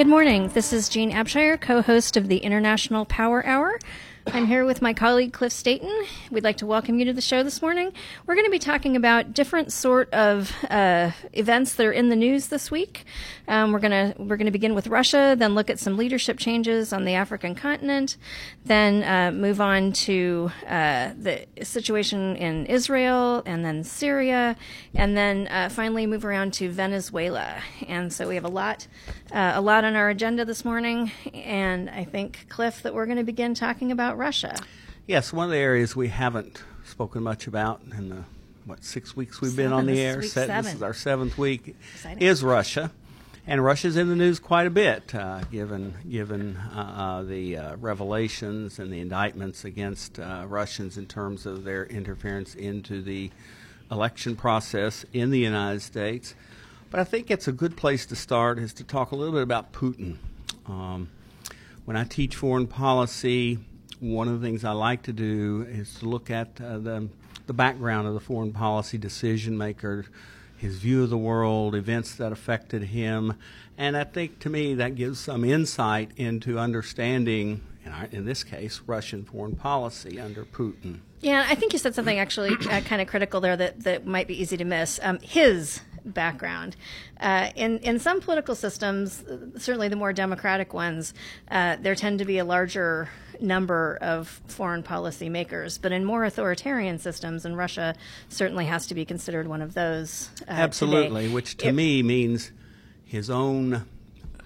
Good morning. This is Jean Abshire, co host of the International Power Hour. I'm here with my colleague Cliff Staten. We'd like to welcome you to the show this morning. We're going to be talking about different sort of uh, events that are in the news this week. Um, we're going to we're going to begin with Russia, then look at some leadership changes on the African continent, then uh, move on to uh, the situation in Israel, and then Syria, and then uh, finally move around to Venezuela. And so we have a lot uh, a lot on our agenda this morning, and I think Cliff that we're going to begin talking about Russia. Yes, one of the areas we haven't spoken much about in the what six weeks we've been on the air. This, Se- this is our seventh week. Exciting. Is Russia, and Russia's in the news quite a bit, uh, given given uh, uh, the uh, revelations and the indictments against uh, Russians in terms of their interference into the election process in the United States. But I think it's a good place to start is to talk a little bit about Putin. Um, when I teach foreign policy, one of the things I like to do is to look at uh, the, the background of the foreign policy decision maker, his view of the world, events that affected him. And I think to me that gives some insight into understanding, in, our, in this case, Russian foreign policy under Putin. Yeah, I think you said something actually uh, kind of critical there that, that might be easy to miss. Um, his background. Uh, in in some political systems, certainly the more democratic ones, uh, there tend to be a larger number of foreign policy makers. But in more authoritarian systems, and Russia certainly has to be considered one of those. Uh, Absolutely, today. which to It- me means his own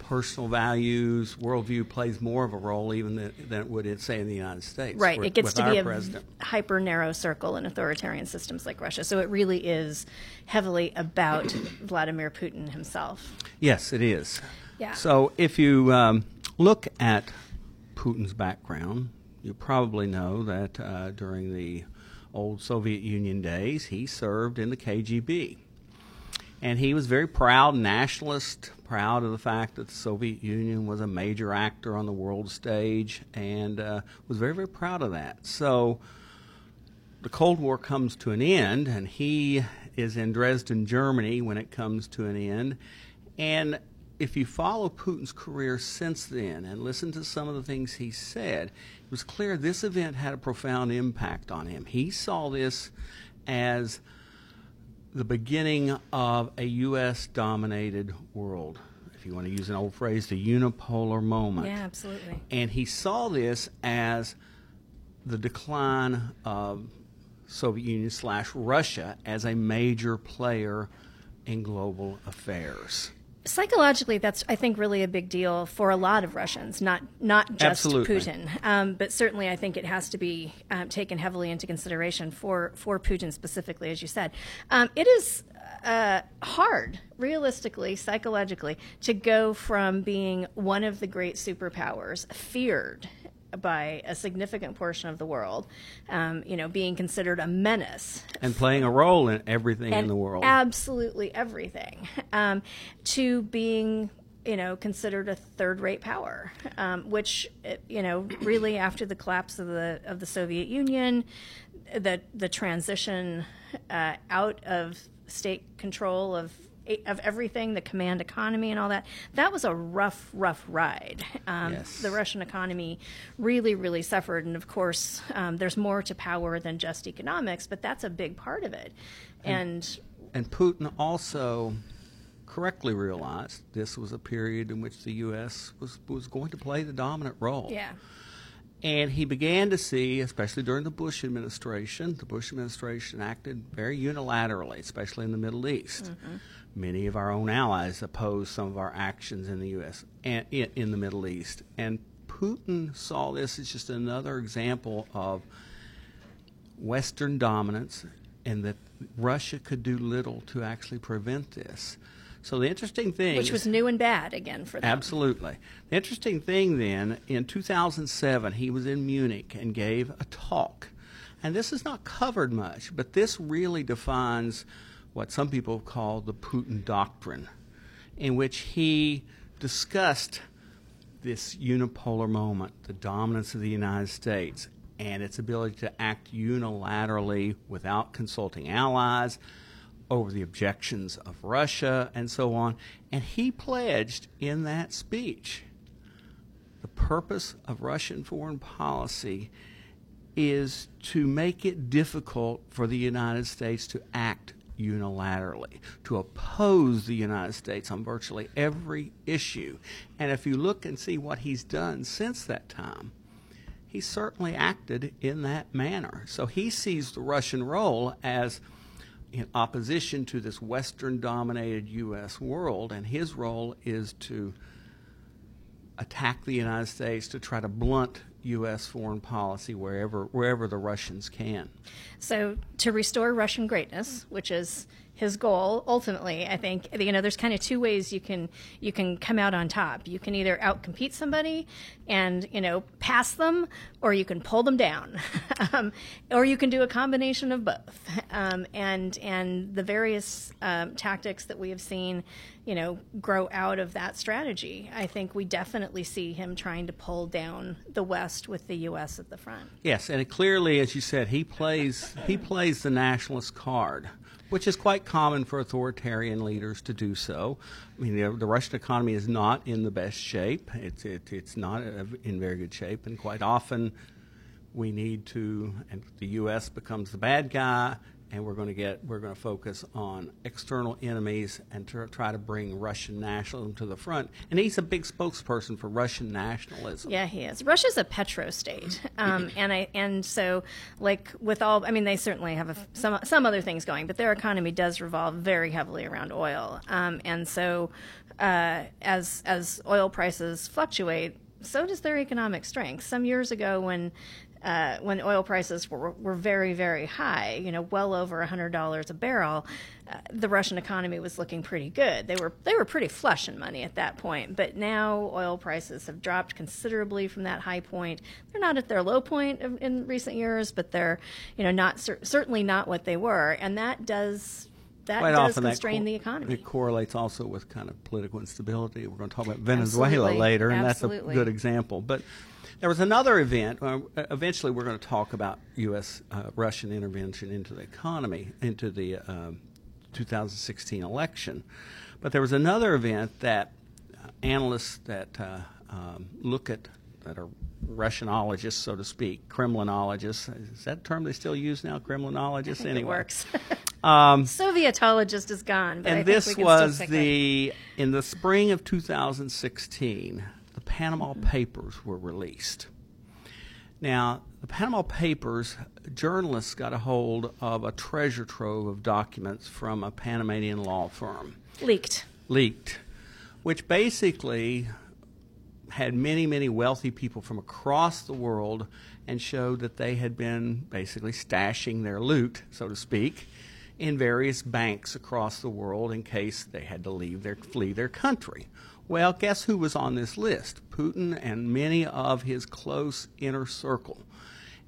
personal values, worldview plays more of a role even than, than it would, say, in the United States. Right, with- it gets to be a hyper narrow circle in authoritarian systems like Russia. So it really is heavily about Vladimir Putin himself. Yes, it is. Yeah. So if you um, look at Putin's background, you probably know that uh, during the old Soviet Union days, he served in the KGB. And he was very proud nationalist, proud of the fact that the Soviet Union was a major actor on the world stage, and uh, was very, very proud of that. So the Cold War comes to an end, and he is in Dresden, Germany, when it comes to an end. And if you follow Putin's career since then and listen to some of the things he said, it was clear this event had a profound impact on him. He saw this as the beginning of a U.S. dominated world. If you want to use an old phrase, the unipolar moment. Yeah, absolutely. And he saw this as the decline of Soviet Union slash Russia as a major player in global affairs. Psychologically, that's I think really a big deal for a lot of Russians, not not just Absolutely. Putin, um, but certainly I think it has to be um, taken heavily into consideration for for Putin specifically, as you said. Um, it is uh, hard, realistically, psychologically, to go from being one of the great superpowers, feared by a significant portion of the world, um, you know, being considered a menace And playing a role in everything in the world. Absolutely everything. Um, to being, you know, considered a third-rate power, um, which, you know, really after the collapse of the of the Soviet Union, the the transition uh, out of state control of of everything, the command economy and all that. That was a rough, rough ride. Um, Yes. The Russian economy really, really suffered, and of course, um, there's more to power than just economics, but that's a big part of it. And And Putin also correctly realized this was a period in which the U.S. was, was going to play the dominant role. yeah, And he began to see, especially during the Bush administration, the Bush administration acted very unilaterally, especially in the Middle East. Many of our own allies oppose some of our actions in the U.S. and in, in the Middle East. And Putin saw this as just another example of Western dominance and that Russia could do little to actually prevent this. So the interesting thing which was new and bad again for them. Absolutely. The interesting thing then, in 2007, he was in Munich and gave a talk. And this is not covered much, but this really defines what some people call the Putin doctrine, in which he discussed this unipolar moment, the dominance of the United States, and its ability to act unilaterally without consulting allies, over the objections of Russia and so on. And he pledged in that speech the purpose of Russian foreign policy is to make it difficult for the United States to act unilaterally, to oppose the United States on virtually every issue. And if you look and see what he's done since that time, he certainly acted in that manner. So he sees the Russian role as in opposition to this Western dominated U.S. world, and his role is to attack the United States to try to blunt U.S. foreign policy wherever wherever the Russians can. So to restore Russian greatness, which is his goal ultimately i think you know there's kind of two ways you can you can come out on top you can either outcompete somebody and you know pass them or you can pull them down um, or you can do a combination of both um, and and the various um, tactics that we have seen you know grow out of that strategy i think we definitely see him trying to pull down the west with the us at the front yes and clearly as you said he plays he plays the nationalist card which is quite common for authoritarian leaders to do so. I mean, the, the Russian economy is not in the best shape. It's it, it's not in very good shape, and quite often we need to, and the U.S. becomes the bad guy, and we're going to get we're going to focus on external enemies and to try to bring Russian nationalism to the front. And he's a big spokesperson for Russian nationalism. Yeah, he is. Russia's a petro state, um, and I and so like with all, I mean, they certainly have a, some some other things going, but their economy does revolve very heavily around oil, um, and so uh, as as oil prices fluctuate, so does their economic strength. Some years ago, when uh, when oil prices were, were very, very high, you know, well over $100 a barrel, uh, the Russian economy was looking pretty good. They were they were pretty flush in money at that point. But now oil prices have dropped considerably from that high point. They're not at their low point in recent years, but they're you know not certainly not what they were, and that does that Quite does constrain that co- the economy. It correlates also with kind of political instability. We're going to talk about Venezuela Absolutely. later, and Absolutely. that's a good example. But there was another event. Uh, eventually, we're going to talk about U.S. Uh, Russian intervention into the economy, into the uh, 2016 election. But there was another event that uh, analysts that uh, um, look at that are Russianologists, so to speak, Kremlinologists. Is that term they still use now? Kremlinologists. Anyway, it works. Um, Sovietologist is gone, and this was the in the spring of 2016 the panama papers were released now the panama papers journalists got a hold of a treasure trove of documents from a panamanian law firm leaked. leaked which basically had many, many wealthy people from across the world and showed that they had been basically stashing their loot, so to speak, in various banks across the world in case they had to leave their flee their country. Well, guess who was on this list? Putin and many of his close inner circle.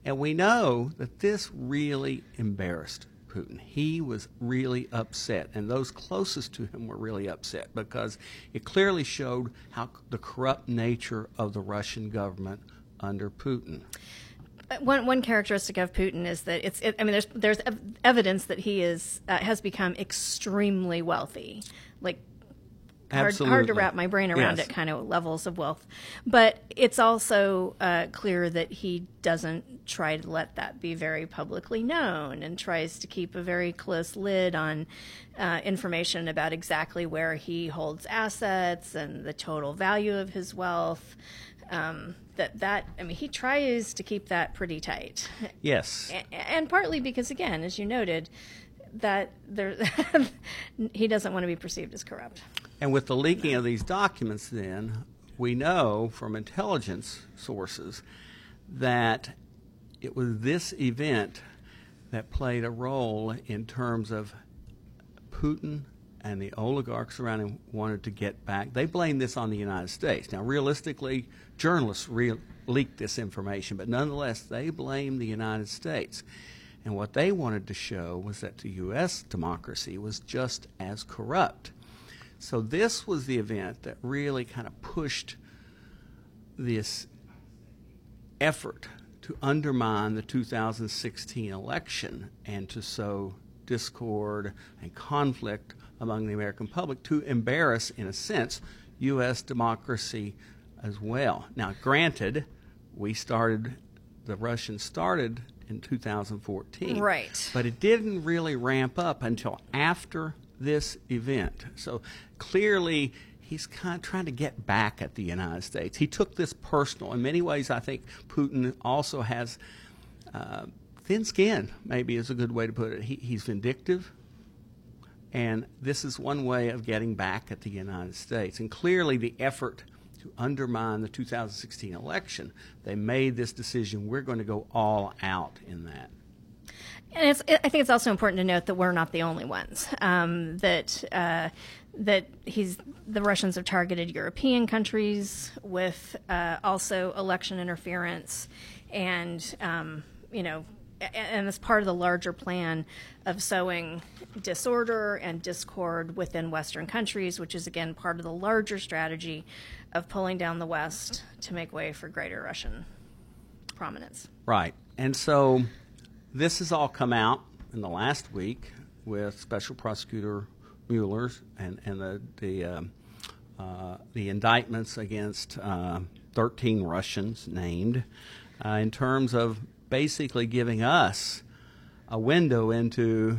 And we know that this really embarrassed Putin. He was really upset, and those closest to him were really upset because it clearly showed how the corrupt nature of the Russian government under Putin. Uh, One one characteristic of Putin is that it's. It, I mean, there's there's evidence that he is uh, has become extremely wealthy, like. Hard, hard to wrap my brain around Yes. it, kind of levels of wealth. But it's also uh, clear that he doesn't try to let that be very publicly known and tries to keep a very close lid on uh, information about exactly where he holds assets and the total value of his wealth. Um, that that I mean, he tries to keep that pretty tight, Yes. A- and partly because, again, as you noted, that there he doesn't want to be perceived as corrupt. And with the leaking of these documents, then, we know from intelligence sources that it was this event that played a role in terms of Putin and the oligarchs around him wanted to get back. They blamed this on the United States. Now, realistically, journalists re- leaked this information, but nonetheless, they blamed the United States. And what they wanted to show was that the U.S. democracy was just as corrupt. So, this was the event that really kind of pushed this effort to undermine the 2016 election and to sow discord and conflict among the American public to embarrass, in a sense, U.S. democracy as well. Now, granted, we started, the Russians started in 2014. Right. But it didn't really ramp up until after this event. So clearly, he's kind of trying to get back at the United States. He took this personal. In many ways, I think Putin also has uh, thin skin, maybe is a good way to put it. He, he's vindictive. And this is one way of getting back at the United States. And clearly, the effort to undermine the 2016 election, they made this decision we're going to go all out in that. And it's, I think it's also important to note that we're not the only ones. Um, that uh, that he's the Russians have targeted European countries with uh, also election interference, and um, you know, and as part of the larger plan of sowing disorder and discord within Western countries, which is again part of the larger strategy of pulling down the West to make way for greater Russian prominence. Right, and so this has all come out in the last week with Special Prosecutor Mueller and, and the the, um, uh, the indictments against uh, 13 Russians named uh, in terms of basically giving us a window into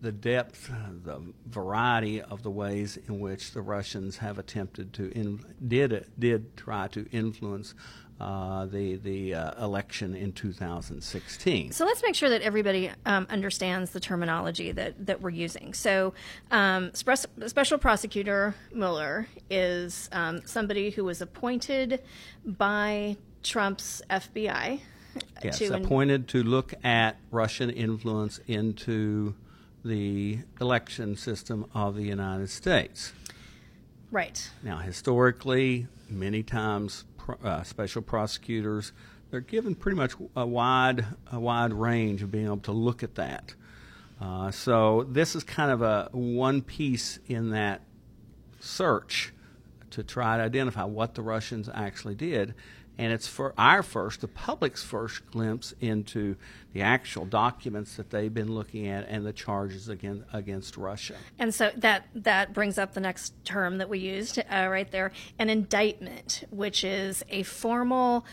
the depth, the variety of the ways in which the Russians have attempted to in, did did try to influence uh, the the uh, election in 2016. So let's make sure that everybody um, understands the terminology that, that we're using. So, um, Special Prosecutor Mueller is um, somebody who was appointed by Trump's FBI. Yes, to appointed in- to look at Russian influence into the election system of the United States. Right. Now, historically, many times uh, special prosecutors they're given pretty much a wide a wide range of being able to look at that. Uh, so this is kind of a one piece in that search to try to identify what the Russians actually did and it's for our first, the public's first glimpse into the actual documents that they've been looking at and the charges against, against Russia. And so that that brings up the next term that we used uh, right there, an indictment, which is a formal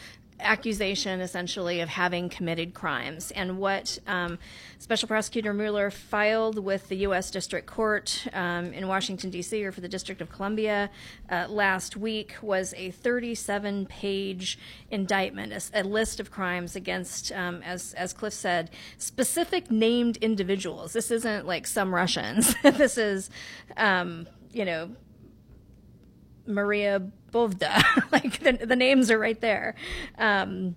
accusation essentially of having committed crimes. And what um, Special Prosecutor Mueller filed with the U.S. District Court um, in Washington, D.C., or for the District of Columbia uh, last week was a 37 page indictment, a, a, list of crimes against, um, as, as Cliff said, specific named individuals. This isn't like some Russians. this is, um, you know, Maria Bovda. like the, the names are right there. Um,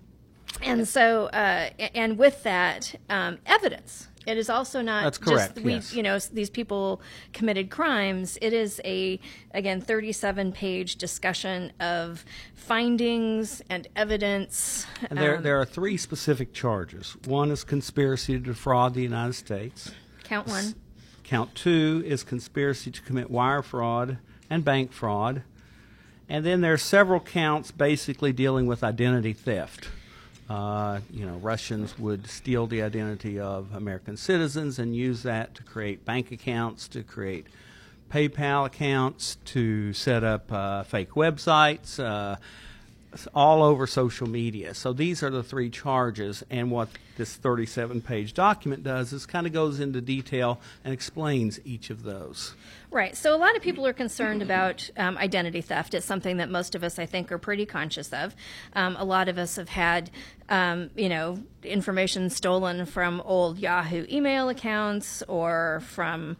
and so, uh, and with that, um, evidence. It is also not That's correct, just we, yes. you know, these people committed crimes. It is a again 37 page discussion of findings and evidence. And there, um, there are three specific charges. One is conspiracy to defraud the United States. Count one. Count two is conspiracy to commit wire fraud and bank fraud. And then there's several counts basically dealing with identity theft. Uh, you know, Russians would steal the identity of American citizens and use that to create bank accounts, to create PayPal accounts, to set up uh, fake websites, uh, all over social media. So these are the three charges, and what this 37 page document does is kind of goes into detail and explains each of those. Right. So a lot of people are concerned about um, identity theft. It's something that most of us, I think, are pretty conscious of. Um, a lot of us have had, um, you know, information stolen from old Yahoo email accounts or from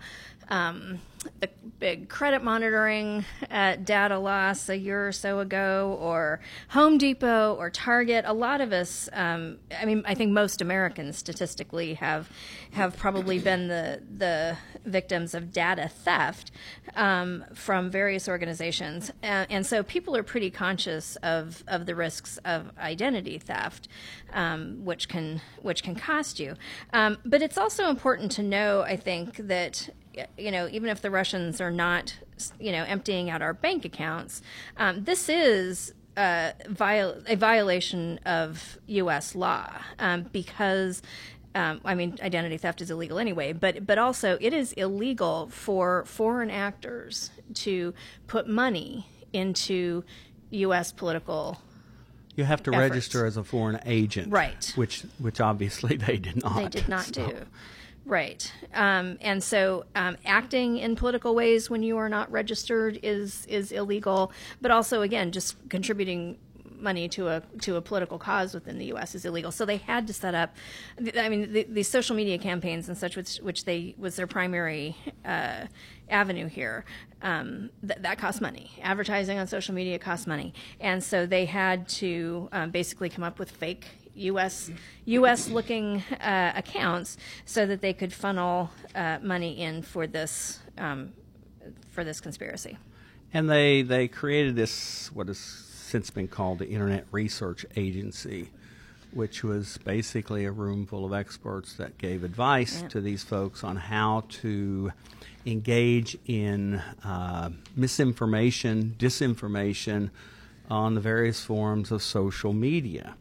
um, the big credit monitoring data loss a year or so ago, or Home Depot or Target. A lot of us, um, I mean, I think most Americans statistically have have probably been the the victims of data theft um, from various organizations, uh, and so people are pretty conscious of of the risks of identity theft, um, which can which can cost you. Um, but it's also important to know, I think, that you know, even if the Russians are not, you know, emptying out our bank accounts, um, this is uh, viol- a violation of U.S. law um, because um, I mean, identity theft is illegal anyway, but but also it is illegal for foreign actors to put money into U.S. political. You have to efforts. register as a foreign agent, Right. Which, which obviously they did not. They did not So- do. Right. Um, and so um, acting in political ways when you are not registered is is illegal, but also again just contributing money to a to a political cause within the U.S. is illegal. So they had to set up. I mean, the, the social media campaigns and such, which which they was their primary uh, avenue here. Um, th- that costs money. Advertising on social media costs money, and so they had to um, basically come up with fake U.S. U.S. looking uh, accounts so that they could funnel uh, money in for this um, for this conspiracy. And they, they created this, what has since been called the Internet Research Agency, which was basically a room full of experts that gave advice Yeah. to these folks on how to engage in uh, misinformation, disinformation on the various forms of social media.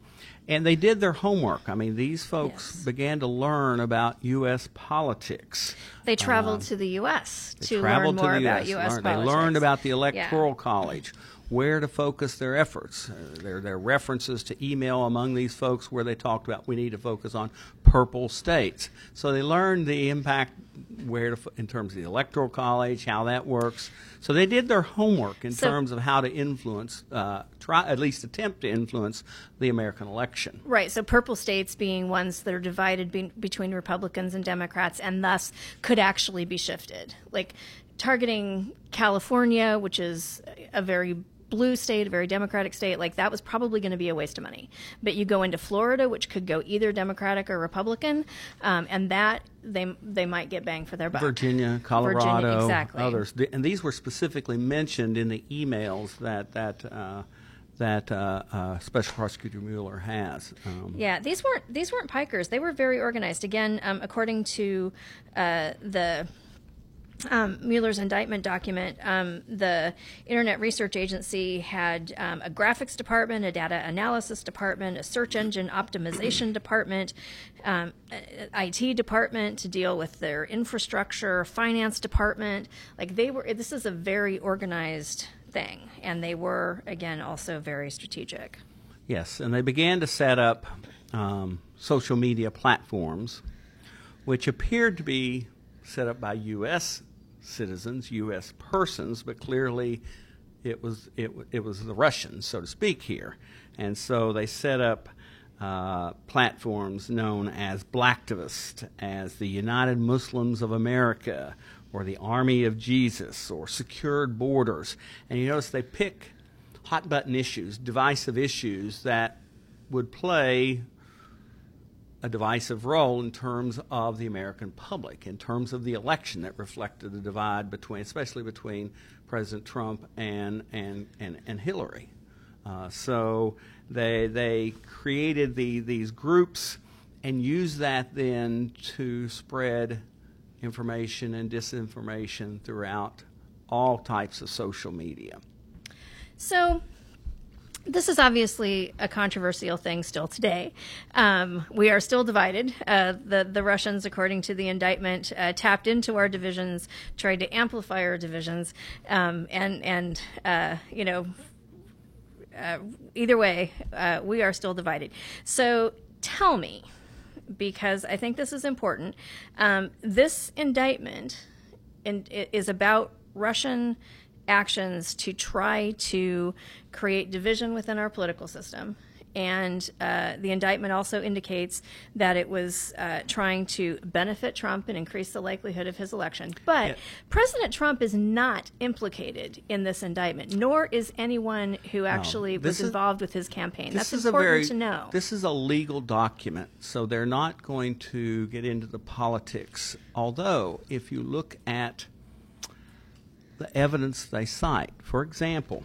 And they did their homework. I mean, these folks Yes. began to learn about U.S. politics. They traveled um, to the U.S. to learn more to the about US, U.S. learned- politics. They learned about the Yeah. electoral college, where to focus their efforts. Uh, there, there are references to email among these folks where they talked about we need to focus on purple states. So they learned the impact where to, in terms of the electoral college, how that works. So they did their homework in So- terms of how to influence, uh, try at least attempt to influence the American election. Right. So purple states being ones that are divided be- between Republicans and Democrats and thus could actually be shifted. Like targeting California, which is a very blue state, a very democratic state, like that was probably going to be a waste of money. But you go into Florida, which could go either Democratic or Republican, um, and that they they might get bang for their buck. Virginia, Colorado, exactly. others, and these were specifically mentioned in the emails that that uh, that uh, uh, Special Prosecutor Mueller has. Um, Yeah, these weren't these weren't pikers. They were very organized. Again, um, according to uh, the um, Mueller's indictment document, um, the Internet Research Agency had um, a graphics department, a data analysis department, a search engine optimization department, um, IT department to deal with their infrastructure, finance department. Like they were, this is a very organized thing, and they were again also very strategic. Yes, and they began to set up um, social media platforms, which appeared to be set up by U.S. citizens, U.S. persons, but clearly it was it, it was the Russians, so to speak, here, and so they set up. Uh, platforms known as Blacktivist, as the United Muslims of America, or the Army of Jesus, or Secured Borders. And you notice they pick hot button issues, divisive issues that would play a divisive role in terms of the American public, in terms of the election that reflected the divide between, especially between President Trump and and and, and Hillary. Uh, so they they created the these groups and used that then to spread information and disinformation throughout all types of social media. So, this is obviously a controversial thing still today. Um, we are still divided. Uh, the the Russians, according to the indictment, uh, tapped into our divisions, tried to amplify our divisions, um, and and uh, you know, uh, either way, uh, we are still divided. So, tell me, because I think this is important. Um, this indictment in, is about Russian actions to try to create division within our political system. And uh, the indictment also indicates that it was uh, trying to benefit Trump and increase the likelihood of his election. But Yeah. President Trump is not implicated in this indictment, nor is anyone who actually this was is- involved with his campaign. This That's is important a very, to know. This is a legal document, so they're not going to get into the politics. Although, if you look at the evidence they cite, for example,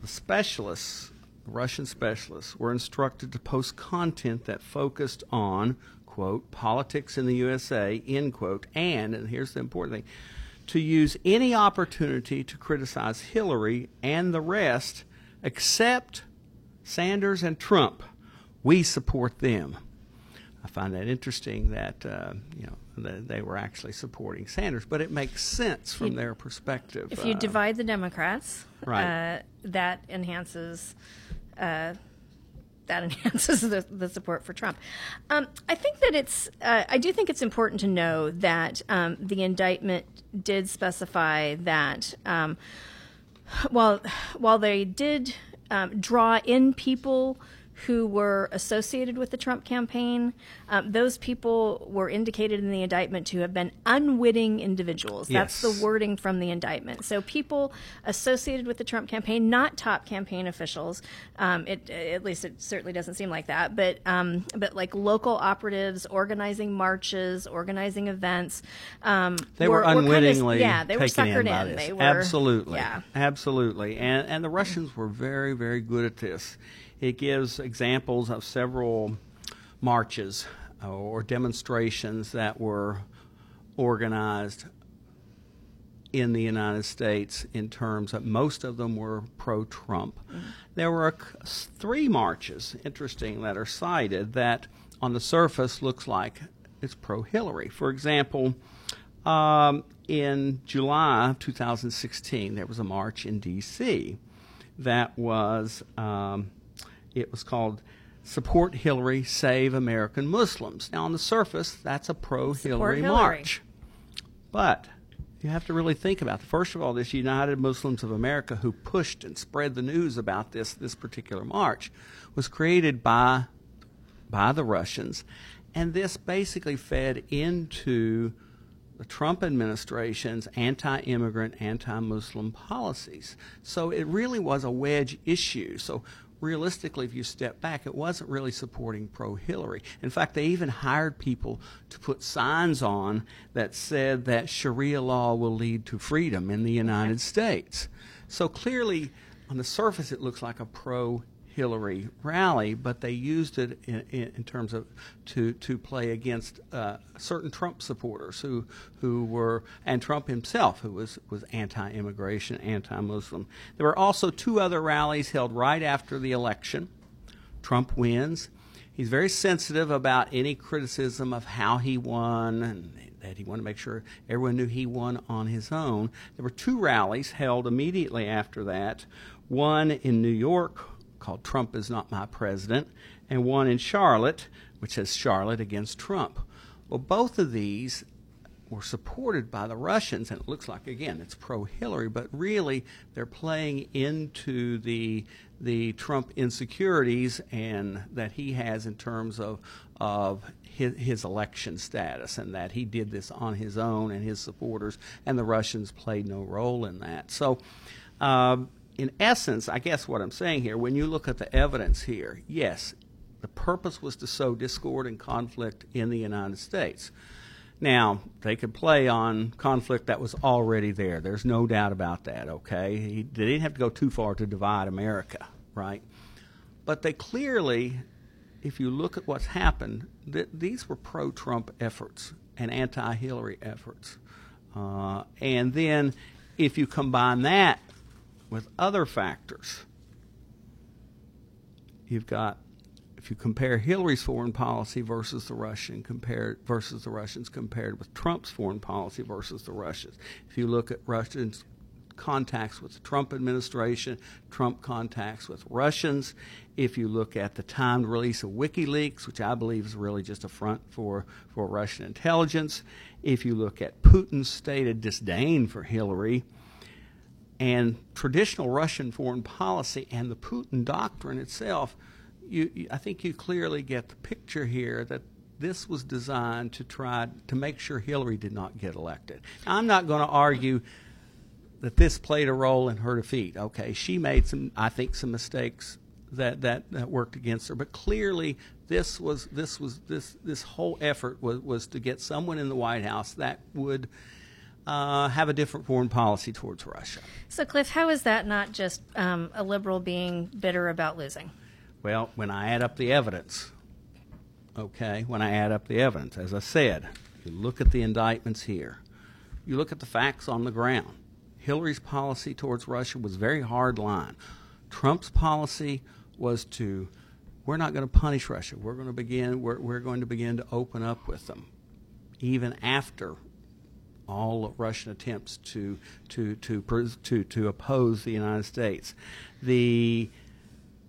the specialists, the Russian specialists, were instructed to post content that focused on, quote, politics in the USA, end quote, and, and here's the important thing, to use any opportunity to criticize Hillary and the rest except Sanders and Trump. We support them. I find that interesting that uh, you know that they were actually supporting Sanders, but it makes sense from You- their perspective. If you Uh, divide the Democrats, Right. uh, that enhances uh, that enhances the, the support for Trump. Um, I think that it's. Uh, I do think it's important to know that um, the indictment did specify that um, while while they did um, draw in people who were associated with the Trump campaign, um, those people were indicated in the indictment to have been unwitting individuals. That's Yes. the wording from the indictment. So people associated with the Trump campaign, not top campaign officials. Um, it, at least it certainly doesn't seem like that. But um, but like local operatives organizing marches, organizing events. Um, They were, kind of- unwittingly yeah, they were suckered in in. They were absolutely, yeah. absolutely, and and the Russians were very very good at this. It gives examples of several marches uh, or demonstrations that were organized in the United States in terms of most of them were pro Trump. There were three marches, interesting, that are cited that on the surface looks like it's pro Hillary. For example, um, in July of 2016, there was a march in D.C. that was um, it was called "Support Hillary, Save American Muslims." Now, on the surface, that's a pro-Hillary march, but you have to really think about it. First of all, this United Muslims of America, who pushed and spread the news about this this particular march, was created by by the Russians, and this basically fed into the Trump administration's anti immigrant, anti Muslim policies. So it really was a wedge issue. So realistically, if you step back, it wasn't really supporting pro Hillary. In fact, they even hired people to put signs on that said that Sharia law will lead to freedom in the United States. So clearly, on the surface, it looks like a pro Hillary rally, but they used it in, in, terms of to to play against uh, certain Trump supporters who who were and Trump himself who was was anti-immigration, anti-Muslim. There were also two other rallies held right after the election. Trump wins. He's very sensitive about any criticism of how he won and that he wanted to make sure everyone knew he won on his own. There were two rallies held immediately after that one in New York called Trump is Not My President, and one in Charlotte, which says Charlotte against Trump. Well, both of these were supported by the Russians, and it looks like again it's pro-Hillary, but really they're playing into the the Trump insecurities and that he has in terms of of his, his election status, and that he did this on his own and his supporters, and the Russians played no role in that. So. Um, in essence, I guess what I'm saying here, when you look at the evidence here, yes, the purpose was to sow discord and conflict in the United States. Now, they could play on conflict that was already there. There's no doubt about that, okay? He, they didn't have to go too far to divide America, right? But they clearly, if you look at what's happened, th- these were pro Trump efforts and anti Hillary efforts. Uh, and then if you combine that with other factors, you've got if you compare Hillary's foreign policy versus the Russian compared versus the Russians compared with Trump's foreign policy versus the Russians. If you look at Russians contacts with the Trump administration, Trump contacts with Russians. If you look at the timed release of WikiLeaks, which I believe is really just a front for, for Russian intelligence, if you look at Putin's stated disdain for Hillary, and traditional Russian foreign policy and the Putin doctrine itself, you, you, I think you clearly get the picture here that this was designed to try to make sure Hillary did not get elected. I'm not going to argue that this played a role in her defeat. Okay, she made some, I think, some mistakes that, that, that worked against her, but clearly this was this was this this whole effort was was to get someone in the White House that would. Uh, have a different foreign policy towards Russia. So, Cliff, how is that not just um, a liberal being bitter about losing? Well, when I add up the evidence, okay, when I add up the evidence, as I said, you look at the indictments here, you look at the facts on the ground. Hillary's policy towards Russia was very hard line. Trump's policy was to we're not going to punish Russia. We're going to begin. We're, we're going to begin to open up with them, even after all Russian attempts to to to to to oppose the United States. The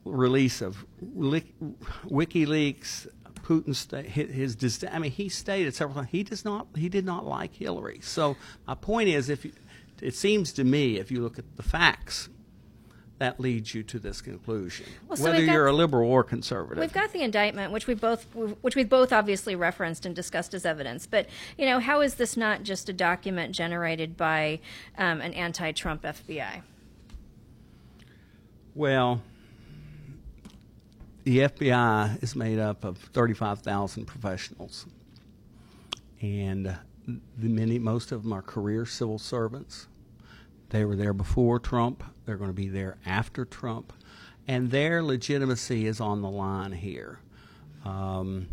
release of WikiLeaks, Putin his, his I mean he stated several times he does not he did not like Hillary. So my point is if you, it seems to me if you look at the facts that leads you to this conclusion, well, so whether you're a liberal or conservative. We've got the indictment, which we both, which we've both obviously referenced and discussed as evidence. But you know, how is this not just a document generated by um, an anti-Trump FBI? Well, the FBI is made up of 35,000 professionals, and the many, most of them are career civil servants. They were there before Trump. They're going to be there after Trump. And their legitimacy is on the line here. Um,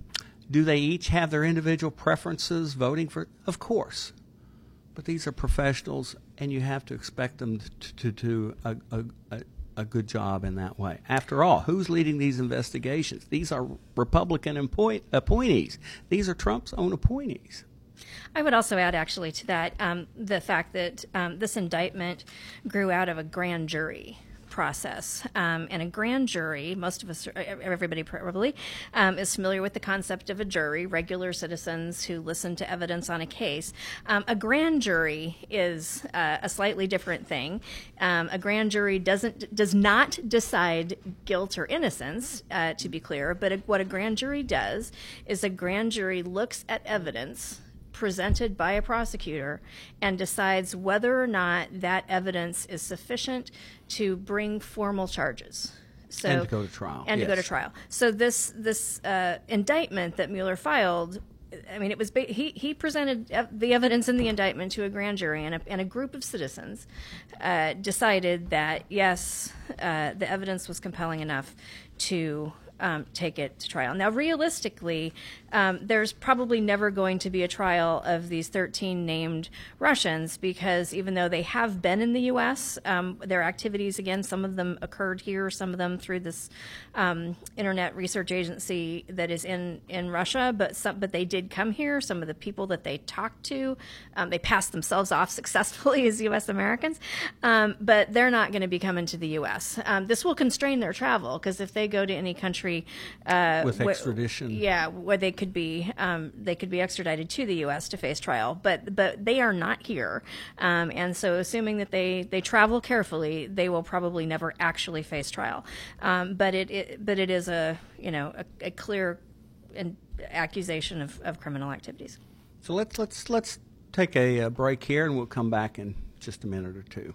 do they each have their individual preferences voting for? Of course. But these are professionals, and you have to expect them to do a, a, a, good job in that way. After all, who's leading these investigations? These are Republican appoint, appointees. These are Trump's own appointees. I would also add, actually, to that um, the fact that um, this indictment grew out of a grand jury process. Um, and a grand jury, most of us, everybody probably, um, is familiar with the concept of a jury, regular citizens who listen to evidence on a case. Um, a grand jury is uh, a slightly different thing. Um, a grand jury doesn't does not decide guilt or innocence, uh, to be clear. But what a grand jury does is a grand jury looks at evidence presented by a prosecutor and decides whether or not that evidence is sufficient to bring formal charges. So, and to go to trial. And yes. to go to trial. So this this uh, indictment that Mueller filed I mean, it was he he presented the evidence in the indictment to a grand jury, and a, and a group of citizens uh, decided that yes, uh, the evidence was compelling enough to um, take it to trial. Now, realistically, um, there's probably never going to be a trial of these 13 named Russians because even though they have been in the U.S., um, their activities, again, some of them occurred here, some of them through this um, internet research agency that is in, in Russia, but some, but they did come here. Some of the people that they talked to, um, they passed themselves off successfully as U.S. Americans, um, but they're not going to be coming to the U.S. this will constrain their travel because if they go to any country uh, with extradition, yeah, where they could be um, they could be extradited to the U.S. to face trial, but but they are not here, um, and so assuming that they they travel carefully, they will probably never actually face trial. Um, but it, it, but it is a you know a, a clear accusation of, of criminal activities. So let's let's let's take a, a break here, and we'll come back in just a minute or two.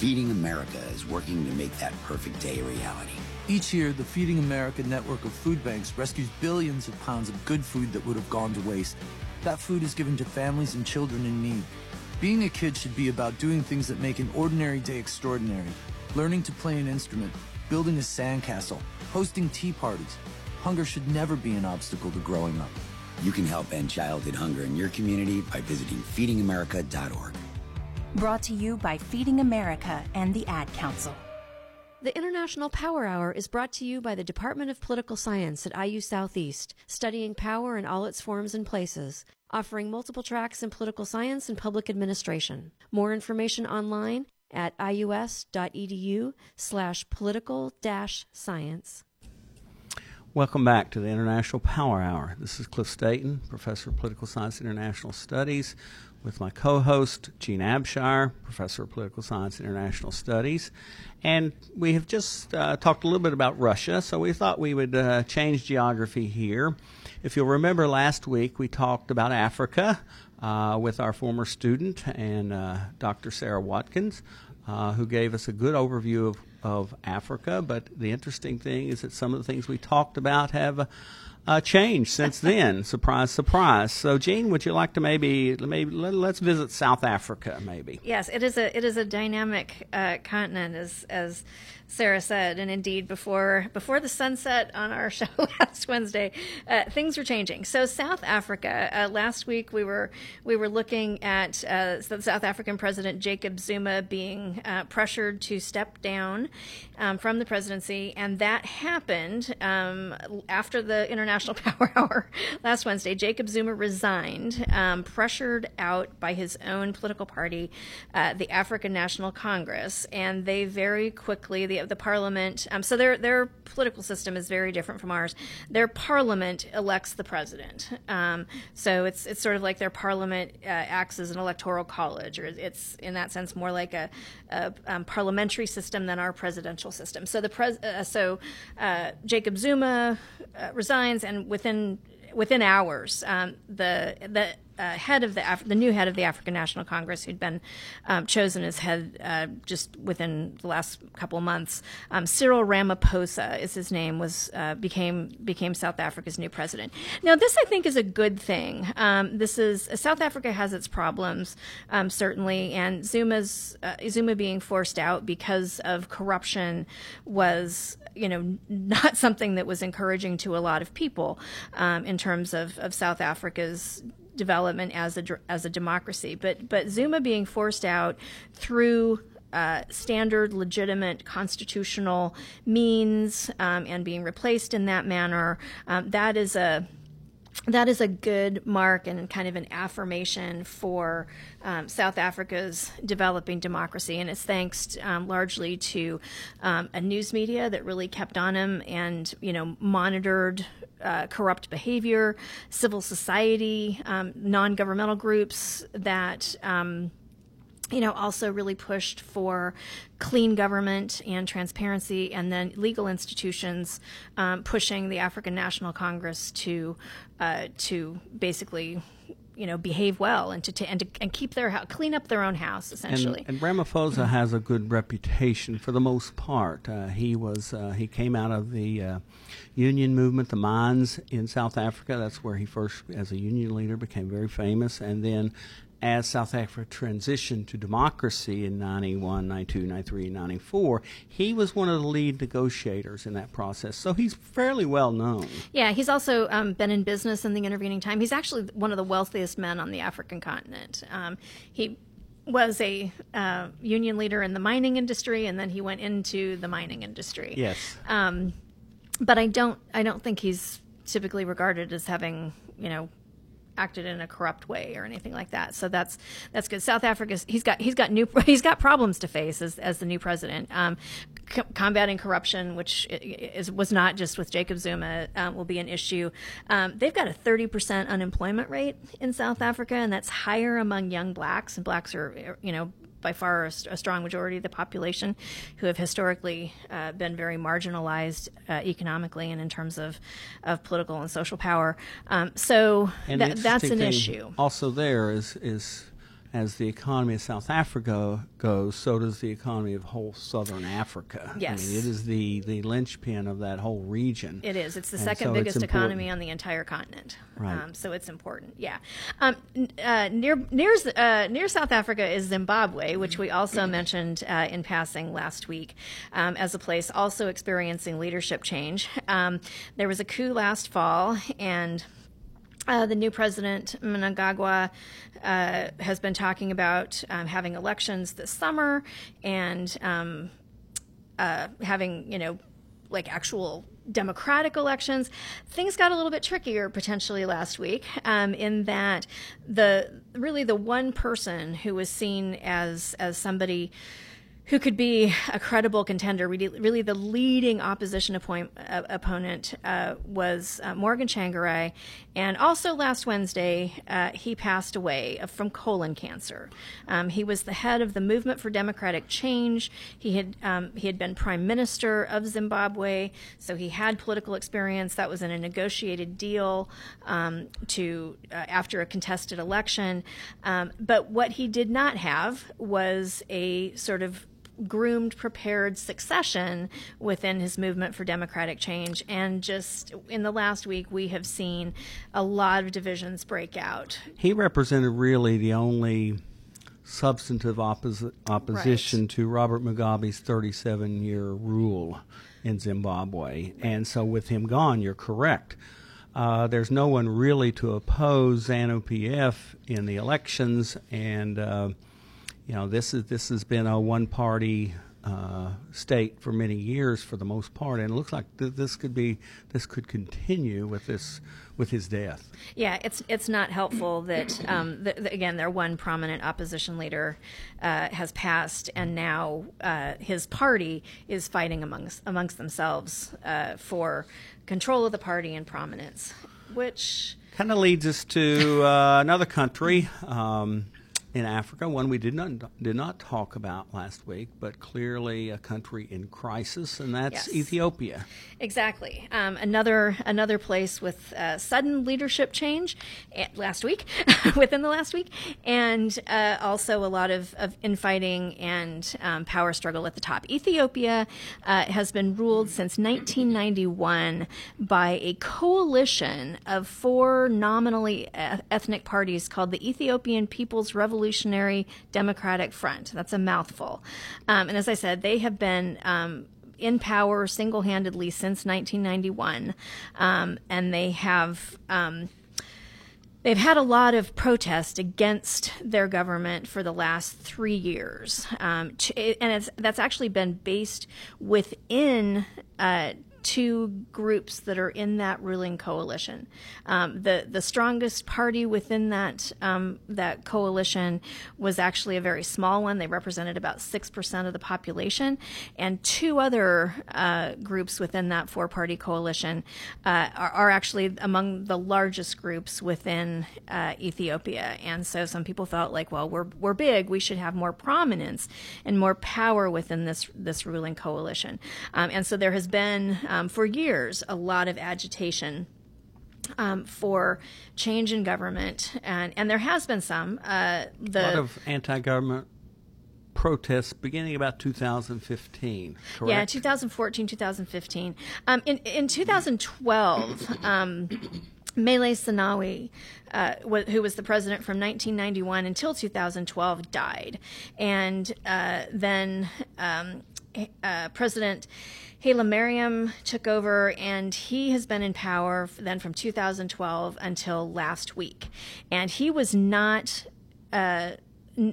Feeding America is working to make that perfect day a reality. Each year, the Feeding America network of food banks rescues billions of pounds of good food that would have gone to waste. That food is given to families and children in need. Being a kid should be about doing things that make an ordinary day extraordinary. Learning to play an instrument, building a sandcastle, hosting tea parties. Hunger should never be an obstacle to growing up. You can help end childhood hunger in your community by visiting feedingamerica.org. Brought to you by Feeding America and the Ad Council. The International Power Hour is brought to you by the Department of Political Science at IU Southeast, studying power in all its forms and places, offering multiple tracks in political science and public administration. More information online at ius.edu slash political dash science. Welcome back to the International Power Hour. This is Cliff Staten, Professor of Political Science International Studies with my co host, Jean Abshire, Professor of Political Science and International Studies. And we have just uh, talked a little bit about Russia, so we thought we would uh, change geography here. If you'll remember last week, we talked about Africa uh, with our former student and uh, Dr. Sarah Watkins, uh, who gave us a good overview of, of Africa. But the interesting thing is that some of the things we talked about have uh, changed since then. surprise, surprise. So, Jean, would you like to maybe maybe let, us visit South Africa? Maybe. Yes, it is a it is a dynamic uh, continent, as as Sarah said, and indeed before before the sunset on our show last Wednesday, uh, things were changing. So South Africa. Uh, last week we were we were looking at uh, the South African President Jacob Zuma being uh, pressured to step down um, from the presidency, and that happened um, after the International Power Hour last Wednesday. Jacob Zuma resigned, um, pressured out by his own political party, uh, the African National Congress, and they very quickly the the parliament. Um, so their their political system is very different from ours. Their parliament elects the president. Um, so it's it's sort of like their parliament uh, acts as an electoral college, or it's in that sense more like a, a um, parliamentary system than our presidential system. So the pres uh, so uh, Jacob Zuma uh, resigns, and within within hours, um, the the uh, head of the Af- the new head of the African National Congress, who'd been um, chosen as head uh, just within the last couple of months, um, Cyril Ramaphosa is his name, was uh, became became South Africa's new president. Now, this I think is a good thing. Um, this is South Africa has its problems um, certainly, and Zuma's uh, Zuma being forced out because of corruption was you know, not something that was encouraging to a lot of people um, in terms of, of South Africa's development as a as a democracy. But but Zuma being forced out through uh, standard, legitimate, constitutional means um, and being replaced in that manner, um, that is a that is a good mark and kind of an affirmation for um, South Africa's developing democracy. And it's thanks um, largely to um, a news media that really kept on him and, you know, monitored uh, corrupt behavior, civil society, um, non governmental groups that um, you know, also really pushed for clean government and transparency, and then legal institutions um, pushing the African National Congress to uh, to basically you know behave well and to, to and to and keep their house, clean up their own house essentially. And, and Ramaphosa mm-hmm. has a good reputation for the most part. Uh, he was uh, he came out of the uh, union movement, the mines in South Africa. That's where he first, as a union leader, became very famous, and then as South Africa transitioned to democracy in 91, 92, 93, 94, he was one of the lead negotiators in that process. So he's fairly well known. Yeah, he's also um, been in business in the intervening time. He's actually one of the wealthiest men on the African continent. Um, he was a uh, union leader in the mining industry, and then he went into the mining industry. Yes. Um, but I don't, I don't think he's typically regarded as having, you know, acted in a corrupt way or anything like that. So that's that's good. South Africa, he's got he's got new he's got problems to face as, as the new president. Um, c- combating corruption, which is was not just with Jacob Zuma, um, will be an issue. Um, they've got a 30% unemployment rate in South Africa, and that's higher among young blacks. And blacks are you know by far a, a, strong majority of the population who have historically uh, been very marginalized uh, economically and in terms of, of political and social power. Um, so th- that's an issue. Also, there is is as the economy of South Africa goes, so does the economy of whole southern Africa. Yes. I mean, it is the, the linchpin of that whole region. It is. It's the and second so biggest economy on the entire continent. Right. Um, so it's important. Yeah. Um, uh, near near uh, near South Africa is Zimbabwe, which we also mentioned uh, in passing last week um, as a place also experiencing leadership change. Um, there was a coup last fall, and uh, the new president, Mnangagwa, uh, has been talking about um, having elections this summer and um, uh, having, you know, like actual democratic elections. Things got a little bit trickier potentially last week um, in that the really the one person who was seen as as somebody who could be a credible contender. Really, the leading opposition appoint, uh, opponent uh, was uh, Morgan Tsvangirai, and also last Wednesday uh, he passed away from colon cancer. Um, he was the head of the Movement for Democratic Change. He had um, he had been prime minister of Zimbabwe, so he had political experience. That was in a negotiated deal um, to uh, after a contested election. Um, but what he did not have was a sort of groomed, prepared succession within his movement for democratic change. And just in the last week, we have seen a lot of divisions break out. He represented really the only substantive oppos- opposition Right. to Robert Mugabe's 37 year rule in Zimbabwe. And so, with him gone, you're correct. Uh, there's no one really to oppose ZANU PF in the elections, and uh, you know this is this has been a one party uh, state for many years for the most part, and it looks like th- this could be this could continue with this with his death. Yeah, it's it's not helpful that um, th- th- again their one prominent opposition leader uh, has passed, and now uh, his party is fighting amongst amongst themselves uh, for control of the party and prominence, which Kind of leads us to uh, another country um, in Africa, one we did not did not talk about last week, but clearly a country in crisis, and that's Yes. Ethiopia. Exactly. Um, another another place with uh, sudden leadership change eh, last week, within the last week, and uh, also a lot of, of infighting and um, power struggle at the top. Ethiopia uh, has been ruled since 1991 by a coalition of four nominally e- ethnic parties called the Ethiopian People's Revolutionary Democratic Front. That's a mouthful. Um, and as I said, they have been um, in power single handedly since 1991. Um, and they have. Um, They've had a lot of protest against their government for the last three years, um, and that's actually been based within uh, two groups that are in that ruling coalition. Um, the the strongest party within that um, that coalition was actually a very small one. They represented about six percent of the population, and two other uh, groups within that four party coalition uh, are, are actually among the largest groups within uh, Ethiopia. And so some people felt like, well, we're we're big, we should have more prominence and more power within this this ruling coalition. Um, and so there has been um, for years a lot of agitation um, for change in government, and and there has been some. Uh, the A lot of anti-government protests beginning about 2015. Correct. Yeah, 2014, 2015. Um, in in 2012, um, Meles Zenawi, uh, wh- who was the president from 1991 until 2012, died, and uh, then um, uh, President. Hailemariam took over, and he has been in power then from 2012 until last week. And he was not uh,